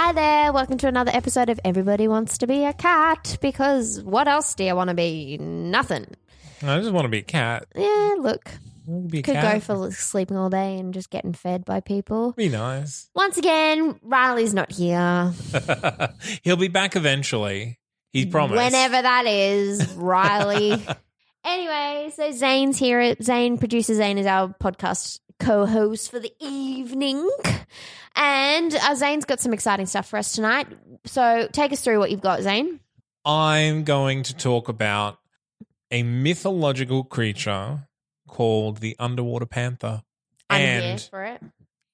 Hi there. Welcome to another episode of Everybody Wants to Be a Cat. Because what else do you want to be? Nothing. I just want to be a cat. Yeah, look. I want to be a Could cat. go for sleeping all day and just getting fed by people. Be nice. Once again, Riley's not here. He'll be back eventually. He promised. Whenever that is, Riley. anyway, so Zane's here. Zane, producer Zane, is our podcast co host for the evening. And uh, Zane's got some exciting stuff for us tonight. So take us through what you've got, Zane. I'm going to talk about a mythological creature called the underwater panther I'm here and for it.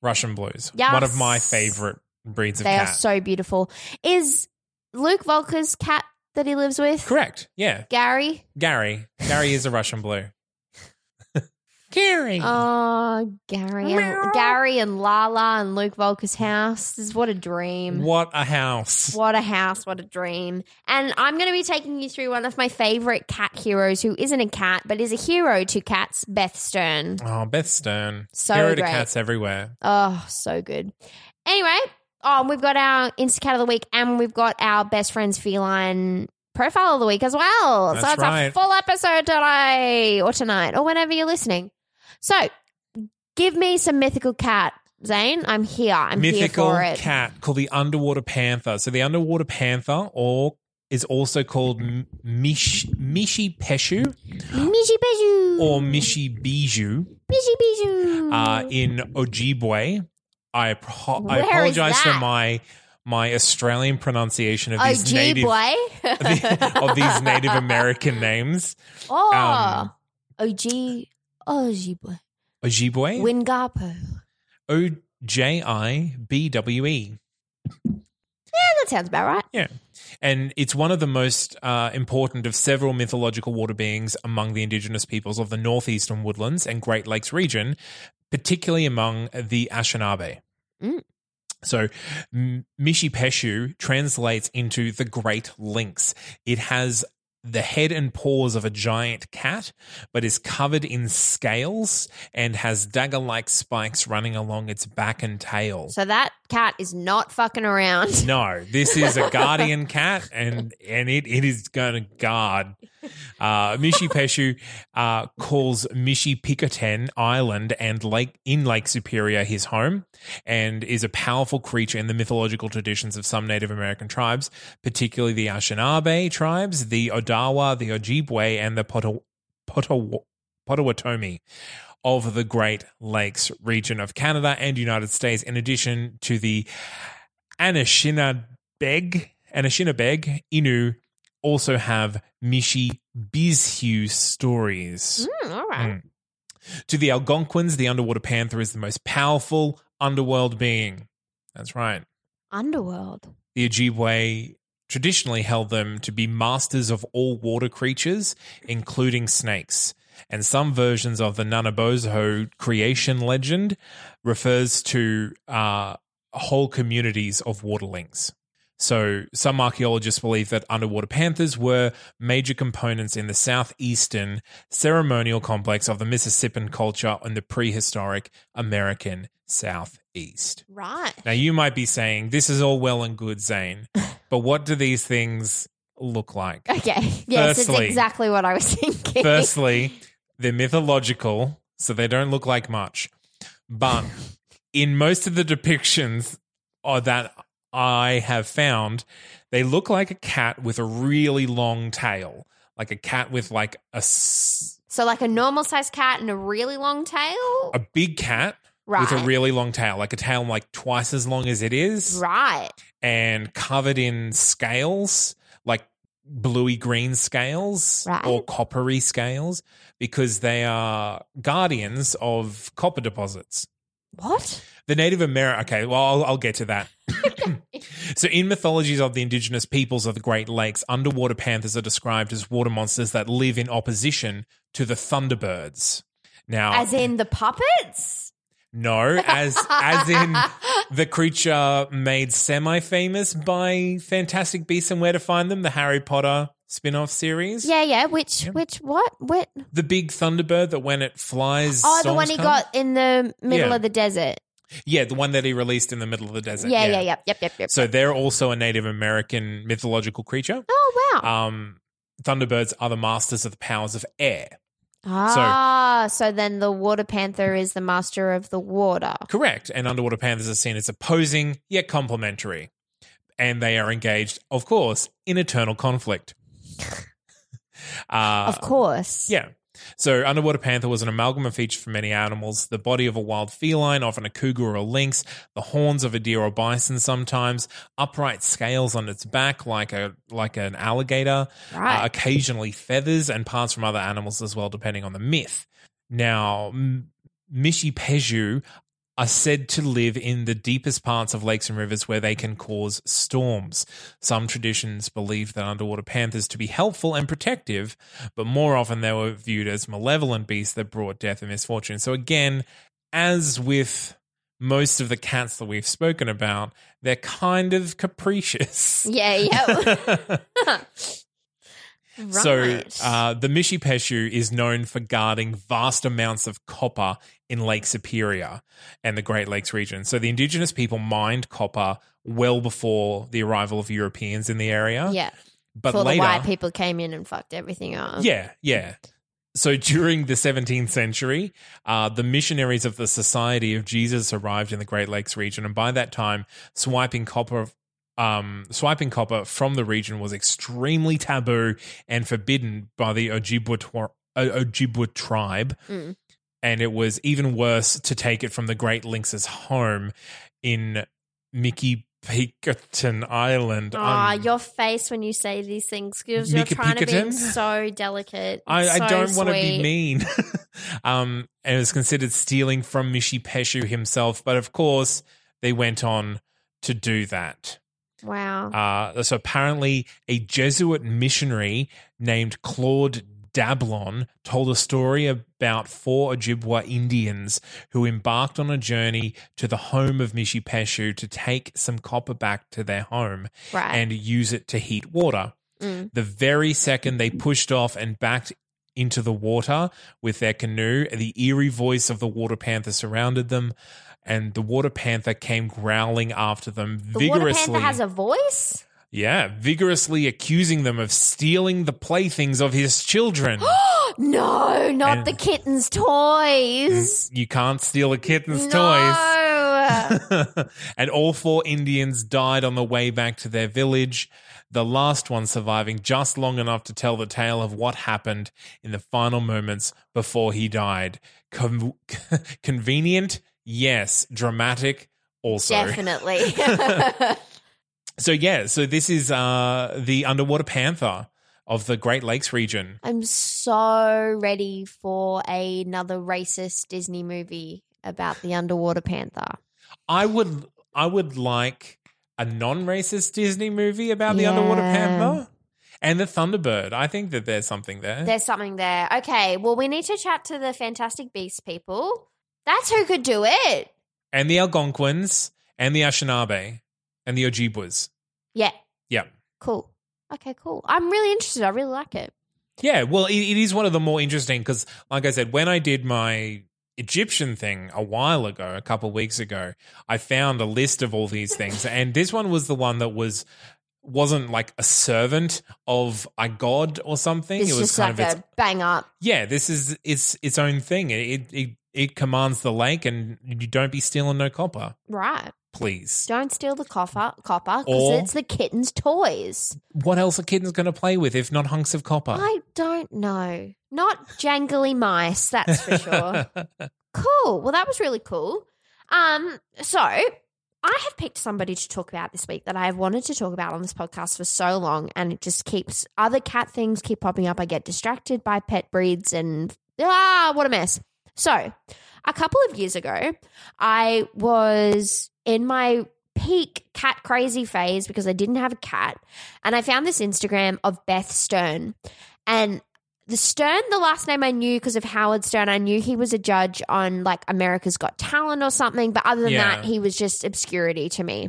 Russian blues. Yes. One of my favorite breeds of They are so beautiful. Is Luke Volker's cat that he lives with? Correct. Yeah. Gary? Gary. Gary is a Russian blue. Gary. Oh, Gary. And, Gary and Lala and Luke Volker's house. This is what a dream. what a house. What a house, what a dream. And I'm going to be taking you through one of my favorite cat heroes who isn't a cat, but is a hero to cats, Beth Stern. Oh, Beth Stern. So Hero to cats everywhere. Oh, so good. Anyway, um, we've got our Instacat of the week and we've got our best friends feline profile of the week as well. so That's it's a full episode today or tonight or whenever you're listening. So give me some mythical cat, Zane. I'm here. I'm mythical here for it. Mythical cat called the underwater panther. So the underwater panther, or is also called Mish Mishi Peshu Mishi Bijou. or Mishi Bijou Mishi Bijou. uh, in Ojibwe. I pro- I apologize for my my Australian pronunciation of these Oh, native of these Native American names. oh. Um, OG. Boy. Ojibwe, Wingapo. O J I B W E. Yeah, that sounds about right. Yeah. And it's one of the most uh, important of several mythological water beings among the indigenous peoples of the northeastern woodlands and Great Lakes region, particularly among the Anishinaabe. Mm. So, Mishipeshu translates into the Great Lynx. It has the head and paws of a giant cat, but is covered in scales and has dagger like spikes running along its back and tail. So that cat is not fucking around. No, this is a guardian cat, and and it, it is going to guard. Uh, Mishi Peshu uh, calls Michipicoten Island and Lake in Lake Superior his home, and is a powerful creature in the mythological traditions of some Native American tribes, particularly the Anishinaabe tribes, the Odawa, the Ojibwe, and the Poto- Poto- Potawatomi of the Great Lakes region of Canada and United States, in addition to the Anishinabeg, Anishinabeg, Inu also have Mishi Bizhu stories. Mm, all right. Mm. To the Algonquins, the underwater panther is the most powerful underworld being. That's right. Underworld. The Ojibwe traditionally held them to be masters of all water creatures, including snakes. And some versions of the Nanabozo creation legend refers to uh, whole communities of waterlings. So some archaeologists believe that underwater panthers were major components in the southeastern ceremonial complex of the Mississippian culture in the prehistoric American southeast. Right. Now, you might be saying, this is all well and good, Zane, but what do these things look like? Okay. Yes, it's Firstly- exactly what I was thinking. Firstly, they're mythological, so they don't look like much. But in most of the depictions uh, that I have found, they look like a cat with a really long tail, like a cat with like a s- so, like a normal sized cat and a really long tail. a big cat with a really long tail, like a tail like twice as long as it is, Right. and covered in scales, like bluey green scales Right. or coppery scales, because they are guardians of copper deposits. What? The Native American. Okay, well, I'll, I'll get to that. so, in mythologies of the indigenous peoples of the Great Lakes, underwater panthers are described as water monsters that live in opposition to the thunderbirds. Now, As in the puppets? no, as as in the creature made semi-famous by Fantastic Beasts and Where to Find Them, the Harry Potter spin-off series. Yeah, yeah. Which, which, what? What? The big thunderbird that when it flies. Oh, the one he got in the middle Yeah. of the desert. Yeah, the one that he released in the middle of the desert. Yeah, yeah, yeah. Yep, yep, yep. So they're also a Native American mythological creature. oh, wow. Um, Thunderbirds are the masters of the powers of air. ah, so then the water panther is the master of the water. Correct. And underwater panthers are seen as opposing yet complementary. And they are engaged, of course, in eternal conflict. uh, of course. Yeah. So, underwater panther was an amalgam of features from many animals the body of a wild feline, often a cougar or a lynx, the horns of a deer or bison sometimes, upright scales on its back like a like an alligator, Right. uh, occasionally feathers and parts from other animals as well, depending on the myth. Now, Mishi Peju are said to live in the deepest parts of lakes and rivers where they can cause storms. Some traditions believe that underwater panthers to be helpful and protective, but more often they were viewed as malevolent beasts that brought death and misfortune. So again, as with most of the cats that we've spoken about, they're kind of capricious. Yeah, yeah. So, uh, the Mishi Peshu is known for guarding vast amounts of copper in Lake Superior and the Great Lakes region. So, the indigenous people mined copper well before the arrival of Europeans in the area. yeah. but Before later, the white people came in and fucked everything up. yeah, yeah. So during the 17th century, uh, the missionaries of the Society of Jesus arrived in the Great Lakes region, and by that time, swiping copper, um, swiping copper from the region was extremely taboo and forbidden by the Ojibwa, uh, Ojibwa tribe. Mm. And it was even worse to take it from the Great Lynx's home in Mickey Peakerton Island. Ah, un- your face when you say these things because you're trying to be so delicate. I, I don't want to be mean. um, and it was considered stealing from Mishi Peshu himself, but of course they went on to do that. Wow. Uh, so apparently, a Jesuit missionary named Claude Dablon told a story about four Ojibwa Indians who embarked on a journey to the home of Mishi Peshu to take some copper back to their home Right. and use it to heat water. Mm. The very second they pushed off and backed into the water with their canoe, the eerie voice of the water panther surrounded them, and the water panther came growling after them the water vigorously. panther has a voice? yeah, vigorously accusing them of stealing the playthings of his children. No, not And- the kitten's toys. Mm, you can't steal a kitten's toys. no. and all four Indians died on the way back to their village, the last one surviving just long enough to tell the tale of what happened in the final moments before he died. Con- convenient? Yes. Dramatic? Also. Definitely. So, yeah, so this is uh, the underwater panther of the Great Lakes region. I'm so ready for another racist Disney movie about the underwater panther. I would I would like a non-racist Disney movie about the Yeah. underwater panther and the Thunderbird. I think that there's something there. There's something there. Okay, well, we need to chat to the Fantastic Beasts people. That's who could do it. and the Algonquins and the Anishinaabe and the Ojibwas. Yeah, Yeah. cool. Okay, cool. I'm really interested. I really like it. Yeah, well, it, it is one of the more interesting because, like I said, when I did my Egyptian thing a while ago, a couple of weeks ago, I found a list of all these things, and this one was the one that was wasn't like a servant of a god or something. It's it was just kind like of its a bang up. yeah. This is its its own thing. It it it commands the lake, and you don't be stealing no copper, Right. please. Don't steal the copper copper Or- because it's the kitten's toys. What else are kittens going to play with if not hunks of copper? I don't know. Not jangly mice, that's for sure. cool. Well, that was really cool. Um, so I have picked somebody to talk about this week that I have wanted to talk about on this podcast for so long, and it just keeps other cat things keep popping up. I get distracted by pet breeds and ah, what a mess. So, a couple of years ago, I was in my peak cat crazy phase because I didn't have a cat, and I found this Instagram of Beth Stern, and the Stern, the last name I knew because of Howard Stern. I knew he was a judge on like America's Got Talent or something, but other than Yeah. that, he was just obscurity to me.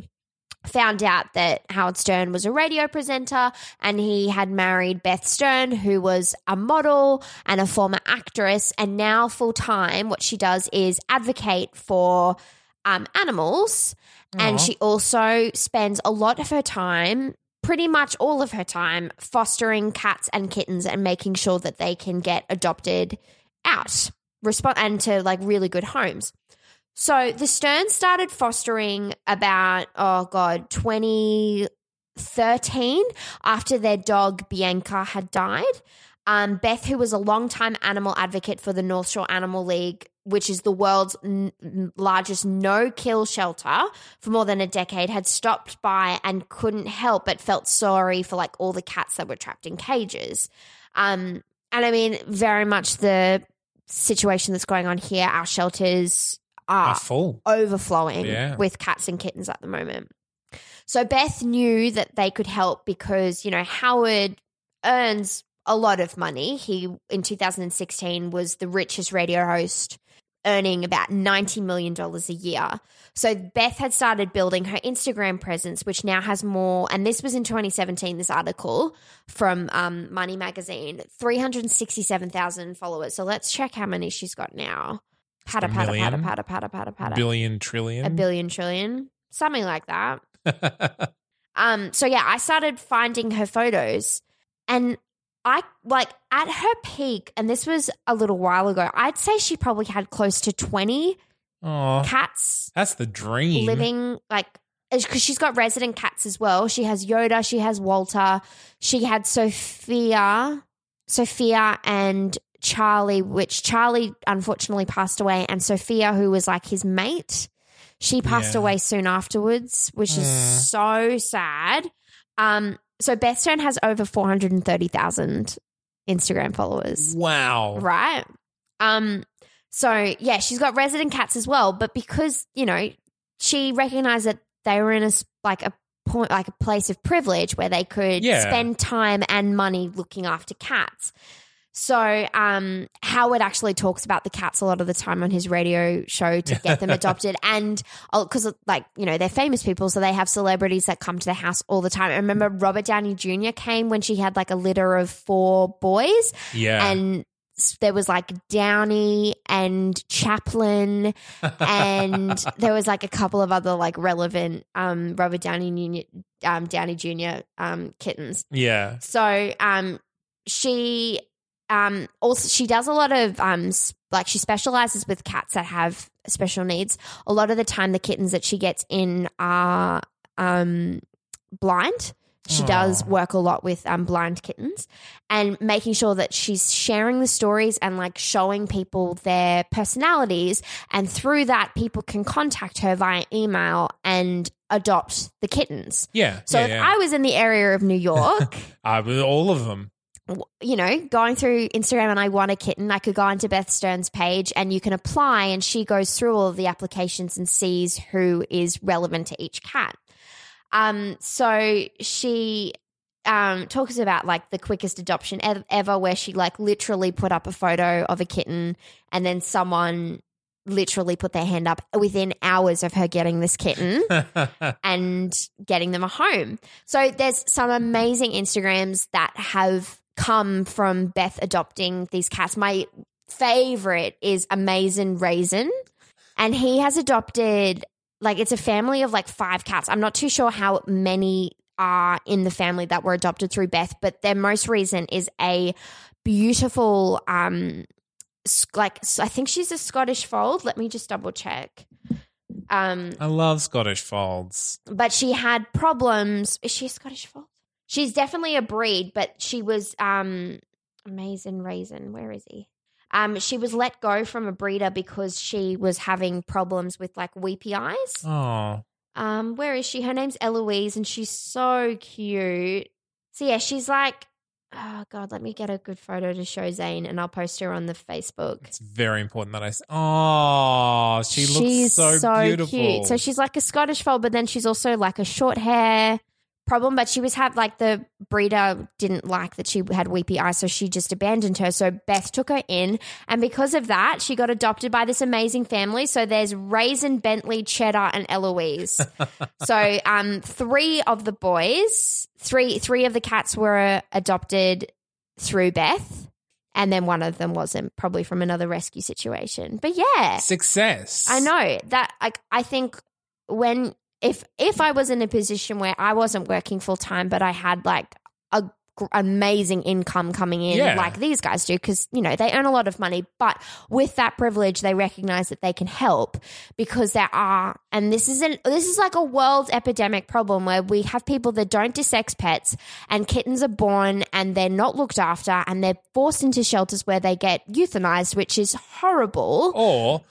Found out that Howard Stern was a radio presenter and he had married Beth Stern, who was a model and a former actress. And now, full time, what she does is advocate for um, animals. And she also spends a lot of her time pretty much all of her time fostering cats and kittens and making sure that they can get adopted out respond and to like really good homes. So the Sterns started fostering about oh god 2013 after their dog Bianca had died. Um, Beth, who was a longtime animal advocate for the North Shore Animal League, which is the world's n- largest no kill shelter for more than a decade, had stopped by and couldn't help but felt sorry for like all the cats that were trapped in cages. Um, and I mean, very much the situation that's going on here. Our shelters Are are full. overflowing Yeah. with cats and kittens at the moment. So Beth knew that they could help because, you know, Howard earns a lot of money. He in 2016 was the richest radio host earning about 90 million dollars a year. So Beth had started building her Instagram presence which now has more and this was in 2017 this article from um, Money magazine 367,000 followers. So let's check how many she's got now. Patter A patter patter million? patter patter patter patter Billion trillion. a billion trillion, something like that. Um, so yeah, I started finding her photos, and I like at her peak, and this was a little while ago. I'd say she probably had close to twenty oh, cats that's the dream. living like because she's got resident cats as well. She has Yoda, she has Walter, she had Sophia, Sophia and Charlie, which Charlie unfortunately passed away, and Sophia, who was like his mate, she passed Yeah. away soon afterwards, which is so sad. Um, so Beth Stern has over four hundred and thirty thousand Instagram followers Wow. right? Um, so yeah, she's got resident cats as well, but because you know she recognized that they were in a like a point, like a place of privilege where they could Yeah. spend time and money looking after cats. So um, Howard actually talks about the cats a lot of the time on his radio show to get them adopted, and because like you know they're famous people, so they have celebrities that come to the house all the time. I remember Robert Downey Jr. came when she had like a litter of four boys, Yeah. and there was like Downey and Chaplin, and there was like a couple of other like relevant um, Robert Downey Jr. Um, Downey Jr. Um, kittens. yeah. So um, she um, also she does a lot of um, like she specializes with cats that have special needs. A lot of the time, the kittens that she gets in are um, blind. She does work a lot with um, blind kittens and making sure that she's sharing the stories and like showing people their personalities. And through that, people can contact her via email and adopt the kittens. Yeah. So yeah, if yeah. I was in the area of New York, I with all of them. You know, going through Instagram and I want a kitten, I could go onto Beth Stern's page and you can apply and she goes through all of the applications and sees who is relevant to each cat. Um, so she um talks about like the quickest adoption ev- ever where she like literally put up a photo of a kitten and then someone literally put their hand up within hours of her getting this kitten and getting them a home. So there's some amazing Instagrams that have come from Beth adopting these cats. My favorite is Amazing Raisin, and he has adopted like it's a family of like five cats. I'm not too sure how many are in the family that were adopted through Beth, but their most recent is a beautiful um like I think she's a Scottish fold. Let me just double check. Um I love Scottish folds. but she had problems. Is she a Scottish fold? She's definitely a breed, but she was um amazing raisin. Where is he? Um, she was let go from a breeder because she was having problems with like weepy eyes. Oh, Um, where is she? Her name's Eloise, and she's so cute. So yeah, she's like, oh god, let me get a good photo to show Zane, and I'll post her on the Facebook. it's very important that I. s- Oh, she looks she's so, beautiful. cute. So she's like a Scottish fold, but then she's also like a short hair problem. But she was have like the breeder didn't like that she had weepy eyes, so she just abandoned her. So Beth took her in, and because of that, she got adopted by this amazing family. So there's Raisin, Bentley, Cheddar, and Eloise. so um, three of the boys, three three of the cats were adopted through Beth. And then one of them wasn't, probably from another rescue situation. But yeah, Success. I know that like I think when if if I was in a position where I wasn't working full time but I had like a gr- amazing income coming in Yeah. like these guys do because you know they earn a lot of money but with that privilege they recognize that they can help because there are and this isn't this is like a world epidemic problem where we have people that don't dissex pets and kittens are born and they're not looked after and they're forced into shelters where they get euthanized which is horrible Or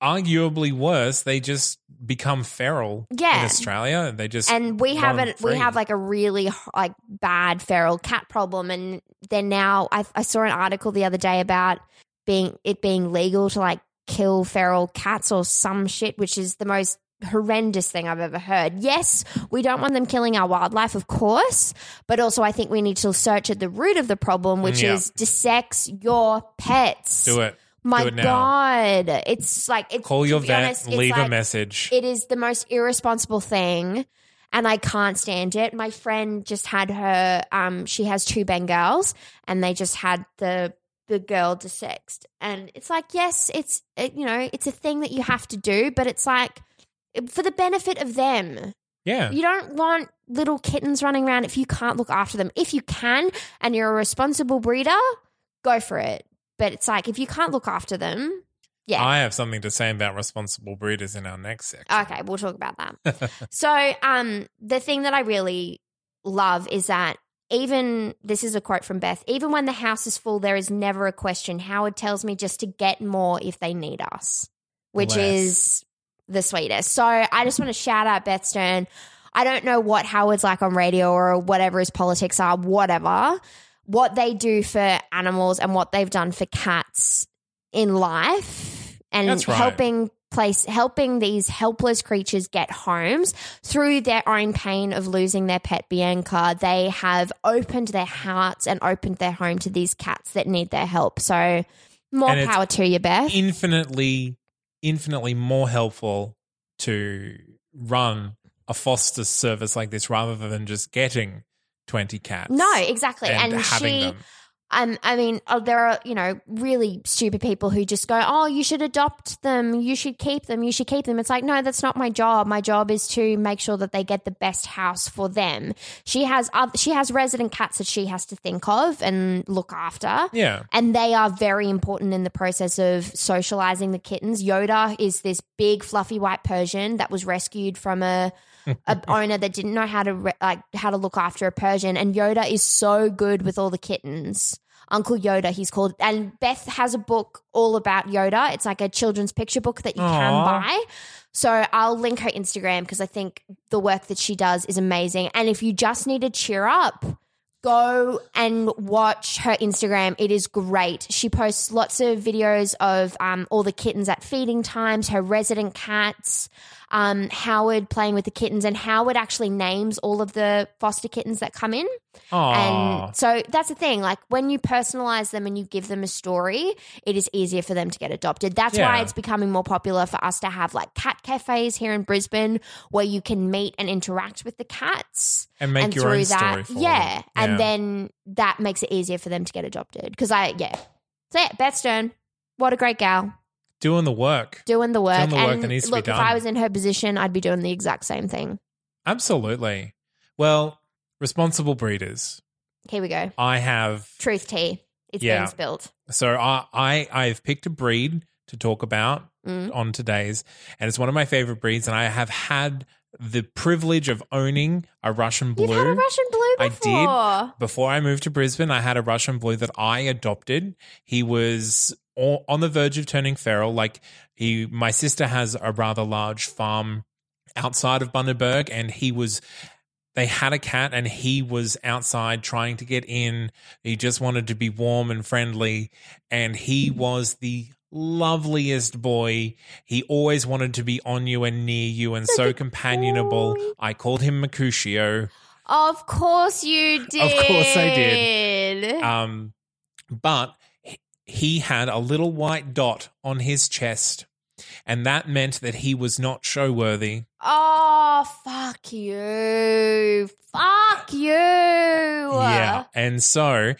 arguably worse, they just become feral Yeah. in Australia. They just and we have roam an we have like a really like bad feral cat problem and then now I, I saw an article the other day about being it being legal to like kill feral cats or some shit which is the most horrendous thing I've ever heard. Yes, we don't want them killing our wildlife, of course, but also I think we need to search at the root of the problem, which Yeah. is dissex your pets. do it. My it. God, it's like it's Call your vet. honest, leave a message. it is the most irresponsible thing and I can't stand it. My friend just had her um she has two Bengals and they just had the the girl desexed. And it's like yes, it's it, you know, it's a thing that you have to do, but it's like for the benefit of them. yeah. You don't want little kittens running around if you can't look after them. If you can and you're a responsible breeder, go for it. But it's like if you can't look after them, yeah. I have something to say about responsible breeders in our next section. Okay, we'll talk about that. so, um, the thing that I really love is that even this is a quote from Beth. Even when the house is full, there is never a question. Howard tells me just to get more if they need us, which is the sweetest. So, I just want to shout out Beth Stern. I don't know what Howard's like on radio or whatever his politics are, whatever. What they do for animals and what they've done for cats in life and right. helping place helping these helpless creatures get homes through their own pain of losing their pet Bianca. They have opened their hearts and opened their home to these cats that need their help. So more And power to you Beth. infinitely, infinitely more helpful to run a foster service like this rather than just getting 20 cats. no exactly and, and, she them. Um, I mean, uh, there are, you know, really stupid people who just go, oh, you should adopt them. You should keep them. You should keep them. It's like, no, that's not my job. My job is to make sure that they get the best house for them. She has, oth- she has resident cats that she has to think of and look after. Yeah. And they are very important in the process of socializing the kittens. Yoda is this big, fluffy white Persian that was rescued from a, a owner that didn't know how to re- like how to look after a Persian. And Yoda is so good with all the kittens. Uncle Yoda, he's called. And Beth has a book all about Yoda. It's like a children's picture book that you can buy. So I'll link her Instagram because I think the work that she does is amazing. And if you just need to cheer up, go and watch her Instagram. It is great. She posts lots of videos of um, all the kittens at feeding times, her resident cats, um, Howard playing with the kittens, and Howard actually names all of the foster kittens that come in. Aww. And so that's the thing. Like when you personalize them and you give them a story, it is easier for them to get adopted. That's why it's becoming more popular for us to have like cat cafes here in Brisbane where you can meet and interact with the cats. and make and your through own that, story for yeah, them. and Yeah. then that makes it easier for them to get adopted. Because I, yeah, so yeah, Beth Stern, what a great gal, doing the work. doing the work. Doing the work and that needs to be look, if. I was in her position, I'd be doing the exact same thing. Absolutely. Well, responsible breeders. Here we go. I have Truth tea. It's Yeah. being spilled. so I, I I've picked a breed to talk about Mm. on today's, and it's one of my favorite breeds, and I have had the privilege of owning a Russian blue. You've had a Russian blue I before. did. Before I moved to Brisbane, I had a Russian blue that I adopted. He was on the verge of turning feral. Like he, my sister has a rather large farm outside of Bundaberg, and he was. They had a cat, and he was outside trying to get in. He just wanted to be warm and friendly, and he was the loveliest boy. He always wanted to be on you and near you, and so companionable. I called him Mercutio. Of course you did. Of course I did. Um, but he- had a little white dot on his chest, and that meant that he was not show worthy. Oh, fuck you. Fuck you. Yeah. And so,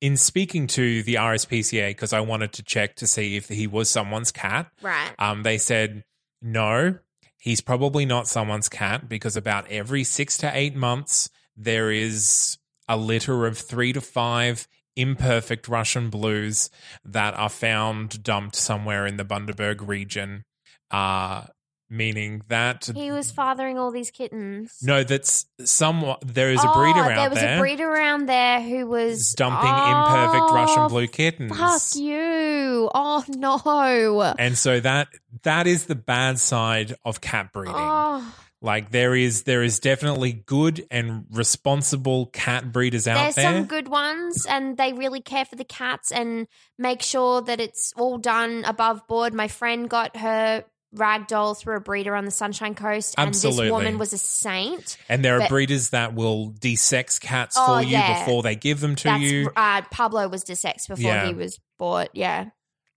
in speaking to the RSPCA, because I wanted to check to see if he was someone's cat, Right. um, they said, no, he's probably not someone's cat because about every six to eight months, there is a litter of three to five imperfect Russian blues that are found dumped somewhere in the Bundaberg region. Uh, meaning that He was fathering all these kittens. no, that's somewhat there is a breeder oh, out there was there a breeder around there who was dumping oh, imperfect Russian blue kittens. Fuck you! Oh no! And so that that is the bad side of cat breeding. Oh, Like there is there is definitely good and responsible cat breeders out there's there. some good ones, and they really care for the cats and make sure that it's all done above board. My friend got her ragdoll through a breeder on the Sunshine Coast, and Absolutely. this woman was a saint. and there are but- breeders that will desex cats Oh, for you yeah. before they give them to That's you. uh, Pablo was desexed before Yeah. he was bought. Yeah.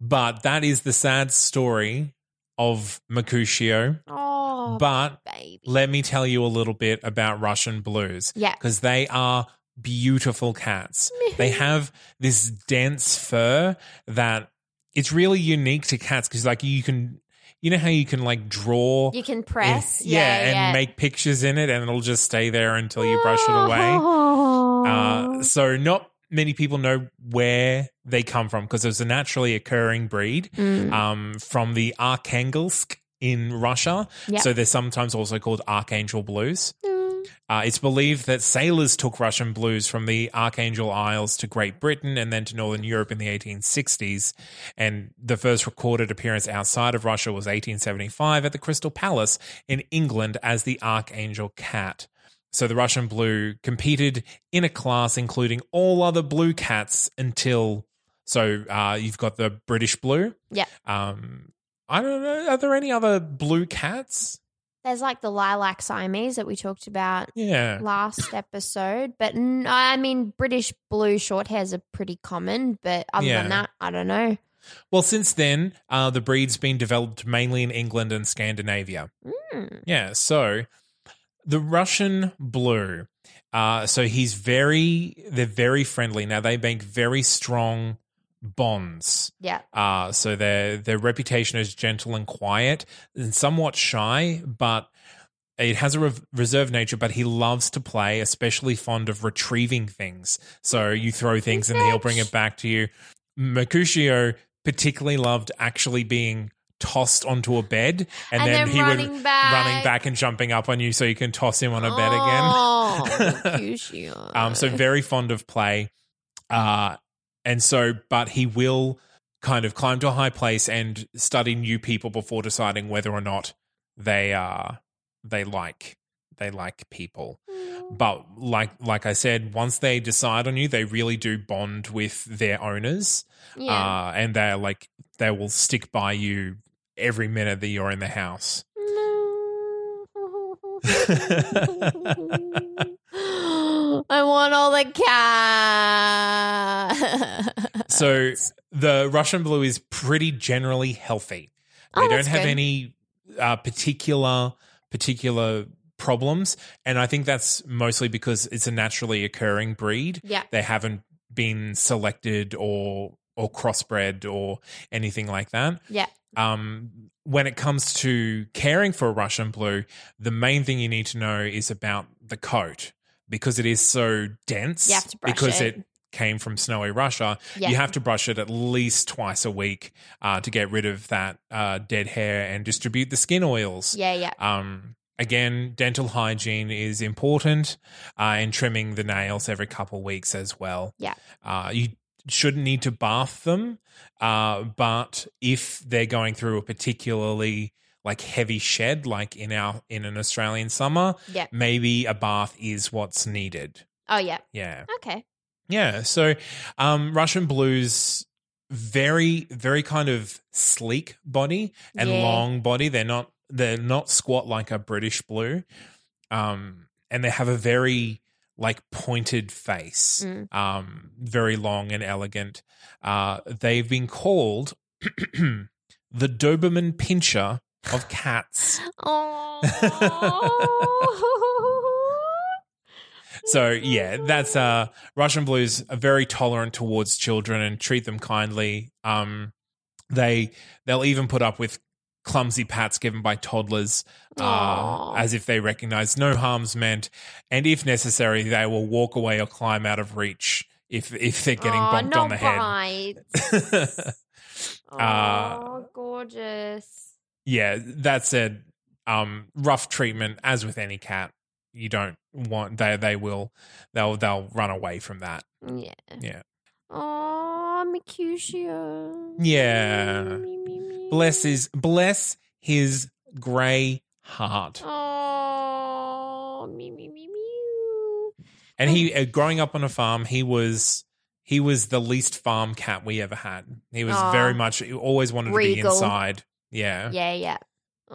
But that is the sad story of Mercutio. Oh, but baby. let me tell you a little bit about Russian blues. Yeah. Because they are beautiful cats. they have this dense fur that it's really unique to cats because, like, you can, you know, how you can, like, draw. you can press. yeah, Yeah, and yeah. make pictures in it, and it'll just stay there until you brush it away. Oh. Uh, so, not many people know where they come from because it's a naturally occurring breed Mm. um, from the Arkhangelsk in Russia. Yep. So, they're sometimes also called Archangel Blues. Uh, it's believed that sailors took Russian blues from the Archangel Isles to Great Britain and then to Northern Europe in the 1860s. And the first recorded appearance outside of Russia was 1875 at the Crystal Palace in England as the Archangel Cat. So the Russian blue competed in a class including all other blue cats until. So uh, you've got the British blue. Yeah. Um, I don't know. Are there any other blue cats? There's like the lilac Siamese that we talked about Yeah. last episode, but n- I mean, British blue short hairs are pretty common. But other Yeah. than that, I don't know. Well, since then, uh, the breed's been developed mainly in England and Scandinavia. Mm. Yeah, so the Russian blue. Uh, so he's very, they're very friendly. Now they make very strong bonds. Yeah. Uh, so their their reputation is gentle and quiet and somewhat shy, but it has a re- reserved nature. But he loves to play, especially fond of retrieving things. So you throw things and he'll bring it back to you. Mercutio particularly loved actually being tossed onto a bed and, And then, then he running would back. running back and jumping up on you so you can toss him on a bed Oh, again. Um, so very fond of play. Uh, and so, but he will kind of climb to a high place and study new people before deciding whether or not they uh they like they like people. But like like I said, once they decide on you, they really do bond with their owners. yeah. Uh, and they're like they will stick by you every minute that you're in the house. I want all the cats. So the Russian blue is pretty generally healthy. They Oh, don't have good. any uh, particular particular problems, and I think that's mostly because it's a naturally occurring breed. Yeah. they haven't been selected or or crossbred or anything like that. yeah. Um, when it comes to caring for a Russian blue, the main thing you need to know is about the coat because it is so dense. You have to brush because it. it came from snowy Russia. Yeah. You have to brush it at least twice a week uh, to get rid of that uh, dead hair and distribute the skin oils. Yeah, yeah. Um, again, dental hygiene is important, uh, and trimming the nails every couple weeks as well. Yeah. Uh, you shouldn't need to bath them. Uh, but if they're going through a particularly like heavy shed, like in our in an Australian summer, Yeah. maybe a bath is what's needed. Oh yeah. Yeah. Okay. Yeah. So um Russian blues very very kind of sleek body and Yeah. long body. They're not they're not squat like a British blue. Um and they have a very like pointed face. Mm. Um very long and elegant. Uh they've been called the Doberman pinscher of cats. So yeah, that's uh Russian blues are very tolerant towards children and treat them kindly. Um they they'll even put up with clumsy pats given by toddlers uh, as if they recognize no harm's meant and if necessary they will walk away or climb out of reach if if they're getting Aw, bonked no on the head. bites. Uh, oh, gorgeous. yeah, that said, um, rough treatment, as with any cat, you don't want they they will they'll they'll run away from that. Yeah. Yeah. Oh, Mercutio. Yeah. Me, me, me. Bless his bless his grey heart. Oh, me, me, me, me. And he uh, growing up on a farm, he was he was the least farm cat we ever had. He was Aw. very much he always wanted to be Regal. inside. Yeah. Yeah, yeah.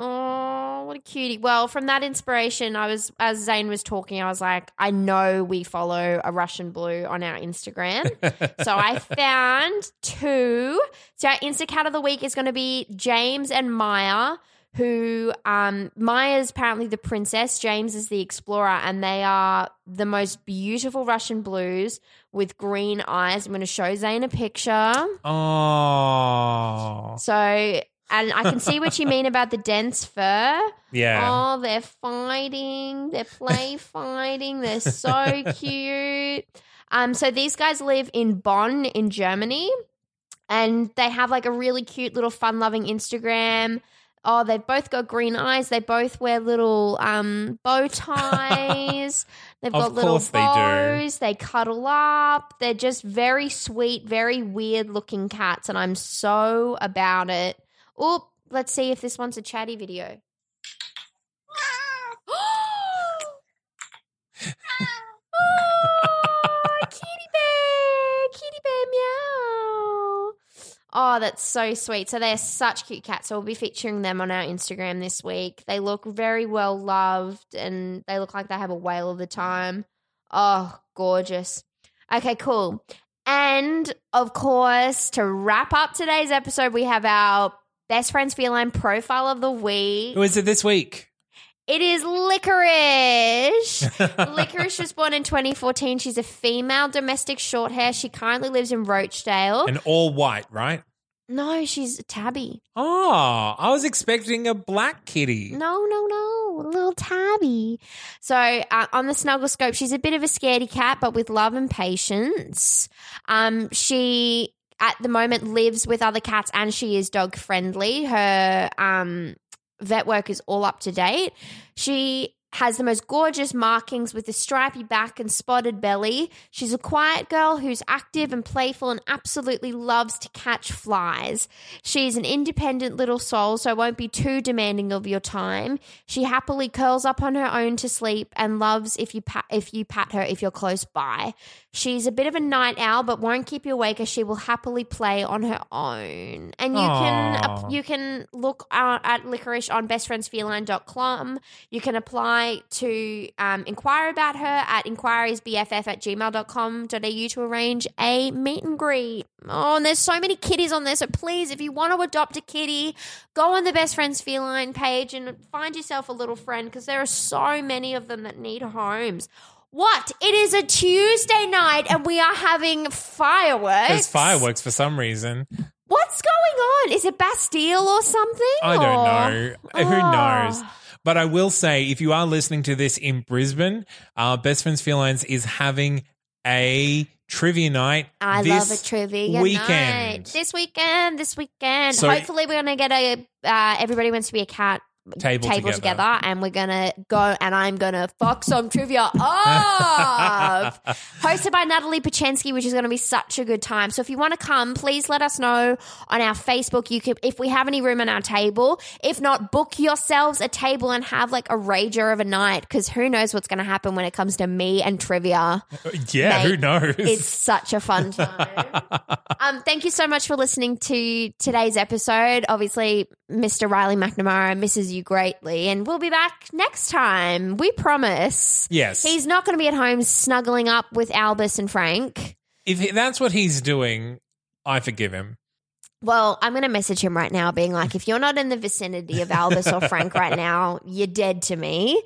Oh, what a cutie. Well, from that inspiration, I was, as Zane was talking, I was like, I know we follow a Russian blue on our Instagram. so I found two. So our Insta cat of the week is going to be James and Maya, who um Maya's apparently the princess, James is the explorer, and they are the most beautiful Russian blues with green eyes. I'm going to show Zane a picture. Oh. So, and I can see what you mean about the dense fur. Yeah. Oh, they're fighting. They're play fighting. They're so cute. Um, so these guys live in Bonn in Germany, and they have like a really cute little fun-loving Instagram. Oh, they've both got green eyes. They both wear little um, bow ties. They've got little course they bows. They cuddle up. They're just very sweet, very weird looking cats, and I'm so about it. Oh, let's see if this one's a chatty video. oh, kitty bear, kitty bear, meow. Oh, that's so sweet. So they're such cute cats. So we'll be featuring them on our Instagram this week. They look very well loved and they look like they have a whale of the time. Oh, gorgeous. Okay, cool. And of course, to wrap up today's episode, we have our best friends feline profile of the week. Who is it this week? It is Licorice. Licorice was born in 2014. She's a female domestic short hair. She currently lives in Rochdale. And all white, right? no, she's a tabby. Oh, I was expecting a black kitty. No, no, no, a little tabby. So uh, on the snuggle scope, she's a bit of a scaredy cat, but with love and patience. Um, she at the moment lives with other cats, and she is dog friendly. Her um vet work is all up to date. She has the most gorgeous markings with a stripy back and spotted belly. She's a quiet girl who's active and playful and absolutely loves to catch flies. She's an independent little soul, so won't be too demanding of your time. She happily curls up on her own to sleep and loves if you pat if you pat her if you're close by. She's a bit of a night owl, but won't keep you awake as she will happily play on her own. And you can Aw. you can look uh, at licorice on bestfriendsfeline.com. You can apply to um, inquire about her at inquiriesbff at gmail.com.au to arrange a meet and greet. Oh, and there's so many kitties on there. So please, if you want to adopt a kitty, go on the Best Friends Feline page and find yourself a little friend because there are so many of them that need homes. What? It is a Tuesday night and we are having fireworks. There's fireworks for some reason. What's going on? Is it Bastille or something? I don't know. Who Oh. knows? But I will say, if you are listening to this in Brisbane, uh, Best Friends Felines is having a trivia night. I this love a trivia weekend. night. This weekend, this weekend. So- Hopefully, we're going to get a uh, Everybody Wants to Be a Cat Table table, together. together. and we're gonna go and I'm gonna fuck some trivia up. Hosted by Natalie Pachensky, which is gonna be such a good time. So if you want to come, please let us know on our Facebook. You could if we have any room on our table. If not, book yourselves a table and have like a rager of a night because who knows what's gonna happen when it comes to me and trivia. Yeah, Mate, who knows? It's such a fun time. Um, thank you so much for listening to today's episode. Obviously, Mr. Riley McNamara misses you greatly, and we'll be back next time. We promise. Yes. He's not going to be at home snuggling up with Albus and Frank. if that's what he's doing, I forgive him. Well, I'm going to message him right now, being like, if you're not in the vicinity of Albus or Frank right now, you're dead to me.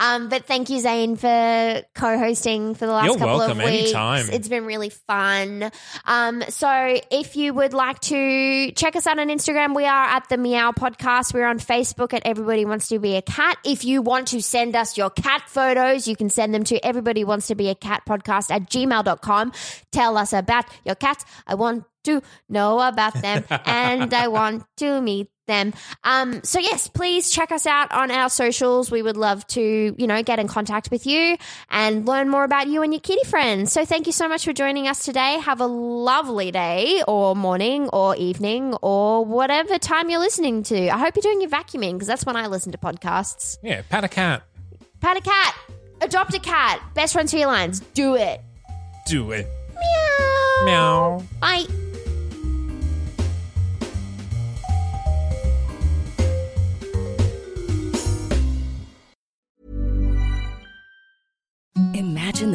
Um, but thank you, Zane, for co-hosting for the last You're couple welcome, of weeks. anytime. It's been really fun. Um, so if you would like to check us out on Instagram, we are at the Meow Podcast. We're on Facebook at Everybody Wants to Be a Cat. If you want to send us your cat photos, you can send them to Everybody Wants to Be a Cat podcast at gmail.com. Tell us about your cat. I want to know about them and I want to meet them. Um, so yes, please check us out on our socials. We would love to, you know, get in contact with you and learn more about you and your kitty friends. So thank you so much for joining us today. Have a lovely day or morning or evening or whatever time you're listening to. I hope you're doing your vacuuming because that's when I listen to podcasts. Yeah, pat a cat. Pat a cat, adopt a cat, best friends for your lines. Do it. Do it. Meow. Meow. Bye.